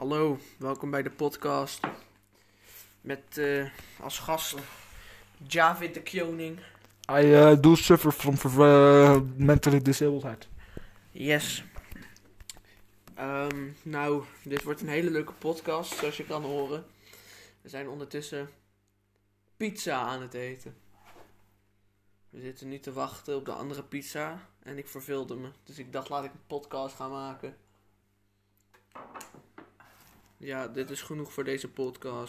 Hallo, welkom bij de podcast. Met eh, als gast Javid de Koning. I uh, do suffer from uh, mentally disabled. Yes. Ehm, nou, dit wordt een hele leuke podcast, zoals je kan horen. We zijn ondertussen pizza aan het eten. We zitten nu te wachten op de andere pizza en ik verveelde me. Dus ik dacht, laat ik een podcast gaan maken. Ja, dit is genoeg voor deze podcast.